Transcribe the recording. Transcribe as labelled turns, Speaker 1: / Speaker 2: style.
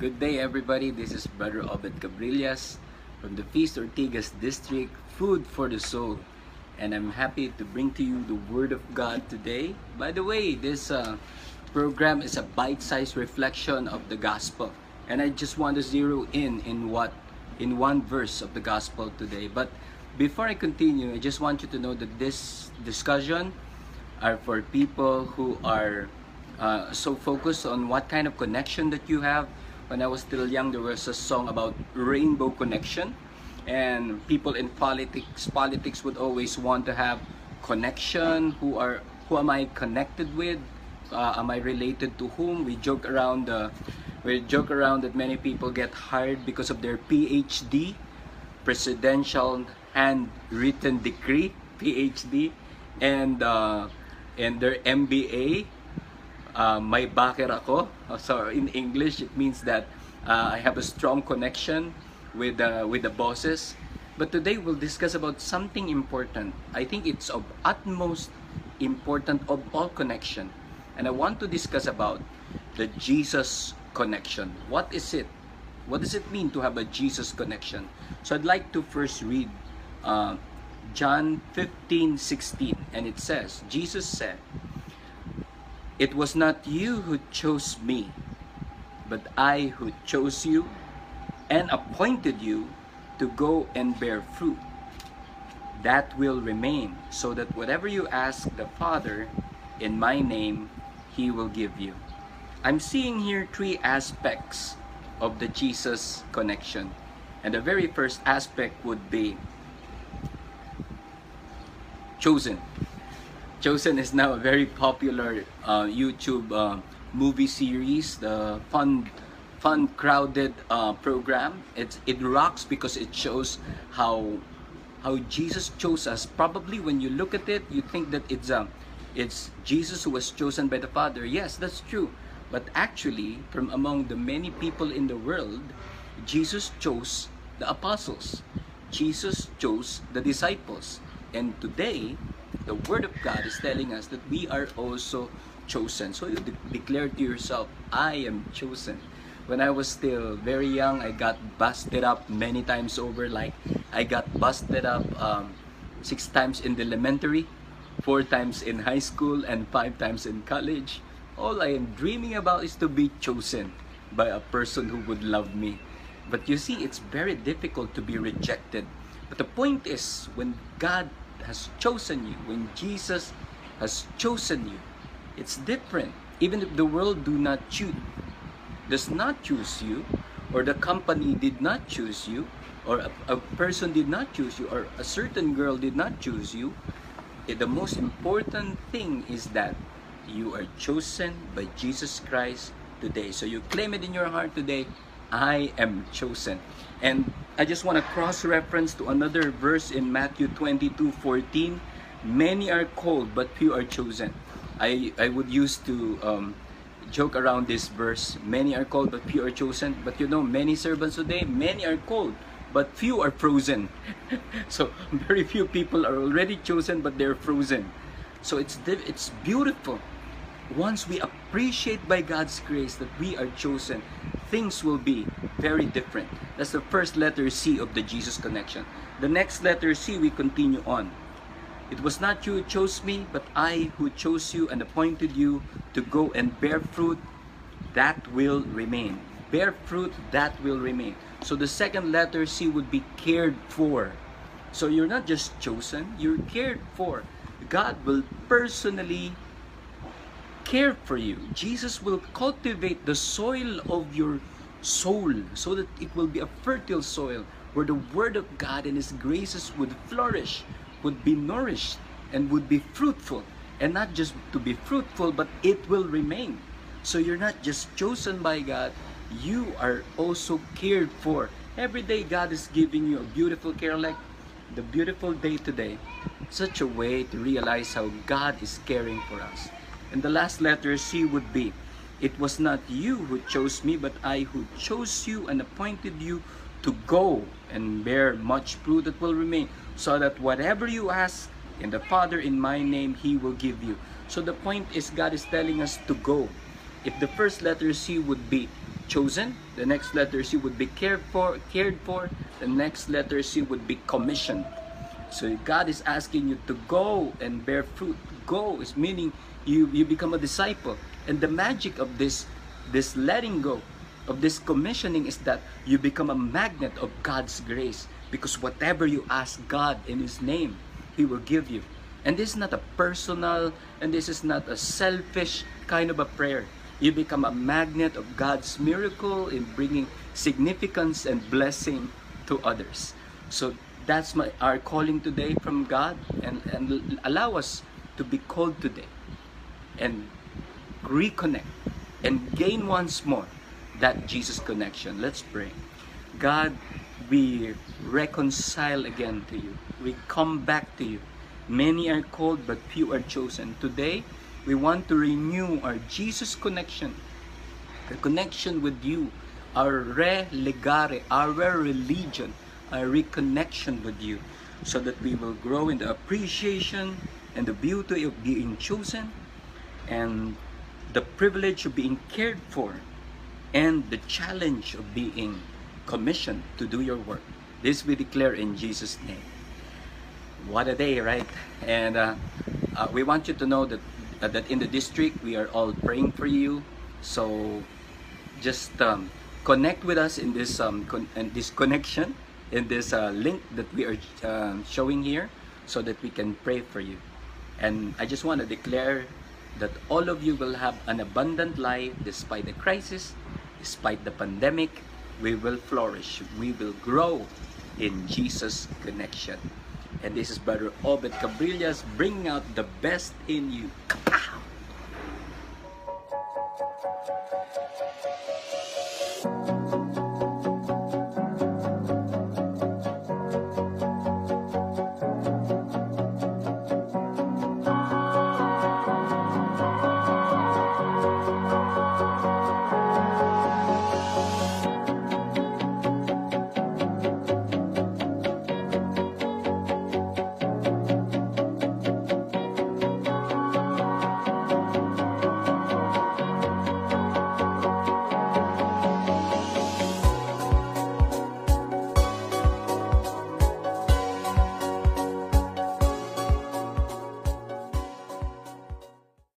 Speaker 1: Good day, everybody. This is Brother Obet Cabrillas from the Feast Ortigas District, Food for the Soul. And I'm happy to bring to you the Word of God today. By the way, this uh, program is a bite-sized reflection of the Gospel. And I just want to zero in in what in one verse of the Gospel today. But before I continue, I just want you to know that this discussion are for people who are uh, so focused on what kind of connection that you have when I was still young, there was a song about rainbow connection, and people in politics politics would always want to have connection. Who are who am I connected with? Uh, am I related to whom? We joke around. Uh, we joke around that many people get hired because of their PhD, presidential handwritten degree, PhD, and uh, and their MBA uh, may backer ako. Uh, so in English, it means that uh, I have a strong connection with, uh, with the bosses. But today we'll discuss about something important. I think it's of utmost important of all connection. And I want to discuss about the Jesus connection. What is it? What does it mean to have a Jesus connection? So I'd like to first read uh, John 15, 16. And it says, Jesus said, It was not you who chose me, but I who chose you and appointed you to go and bear fruit. That will remain, so that whatever you ask the Father in my name, He will give you. I'm seeing here three aspects of the Jesus connection. And the very first aspect would be chosen. Chosen is now a very popular uh, YouTube uh, movie series, the fun, fun crowded uh, program. It's it rocks because it shows how how Jesus chose us. Probably when you look at it, you think that it's a it's Jesus who was chosen by the Father. Yes, that's true. But actually, from among the many people in the world, Jesus chose the apostles. Jesus chose the disciples. And today, the Word of God is telling us that we are also chosen. So you de- declare to yourself, I am chosen. When I was still very young, I got busted up many times over. Like, I got busted up um, six times in the elementary, four times in high school, and five times in college. All I am dreaming about is to be chosen by a person who would love me. But you see, it's very difficult to be rejected. But the point is, when God has chosen you, when Jesus has chosen you, it's different. Even if the world do not choose, does not choose you, or the company did not choose you, or a, a person did not choose you, or a certain girl did not choose you, eh, the most important thing is that you are chosen by Jesus Christ today. So you claim it in your heart today, I am chosen. And I just want to cross reference to another verse in Matthew 22 14. Many are called, but few are chosen. I, I would use to um, joke around this verse. Many are called, but few are chosen. But you know, many servants today, many are called, but few are frozen. so very few people are already chosen, but they're frozen. So it's it's beautiful. Once we appreciate by God's grace that we are chosen, things will be very different. That's the first letter C of the Jesus connection. The next letter C, we continue on. It was not you who chose me, but I who chose you and appointed you to go and bear fruit that will remain. Bear fruit that will remain. So the second letter C would be cared for. So you're not just chosen, you're cared for. God will personally care for you. Jesus will cultivate the soil of your soul so that it will be a fertile soil where the Word of God and His graces would flourish, would be nourished, and would be fruitful. And not just to be fruitful, but it will remain. So you're not just chosen by God, you are also cared for. Every day, God is giving you a beautiful care, like the beautiful day today. Such a way to realize how God is caring for us. And the last letter C would be, It was not you who chose me, but I who chose you and appointed you to go and bear much fruit that will remain, so that whatever you ask in the Father in my name, He will give you. So the point is, God is telling us to go. If the first letter C would be chosen. The next letter C would be cared for, cared for. The next letter C would be commissioned. So God is asking you to go and bear fruit. Go is meaning you, you become a disciple. And the magic of this, this letting go, of this commissioning is that you become a magnet of God's grace. Because whatever you ask God in His name, He will give you. And this is not a personal and this is not a selfish kind of a prayer. You become a magnet of God's miracle in bringing significance and blessing to others. So that's my our calling today from God and, and allow us to be called today and reconnect and gain once more that Jesus connection. Let's pray. God, we reconcile again to you. We come back to you. Many are called, but few are chosen. Today, we want to renew our Jesus connection, the connection with you, our relegare, our religion, our reconnection with you, so that we will grow in the appreciation and the beauty of being chosen and the privilege of being cared for and the challenge of being commissioned to do your work. This we declare in Jesus' name. What a day, right? And uh, uh, we want you to know that uh, that in the district we are all praying for you. So just um, connect with us in this um, con- in this connection in this uh, link that we are uh, showing here, so that we can pray for you. And I just want to declare that all of you will have an abundant life despite the crisis, despite the pandemic. We will flourish. We will grow in Jesus connection. And this is Brother Obed Cabrillas bringing out the best in you. Kapah!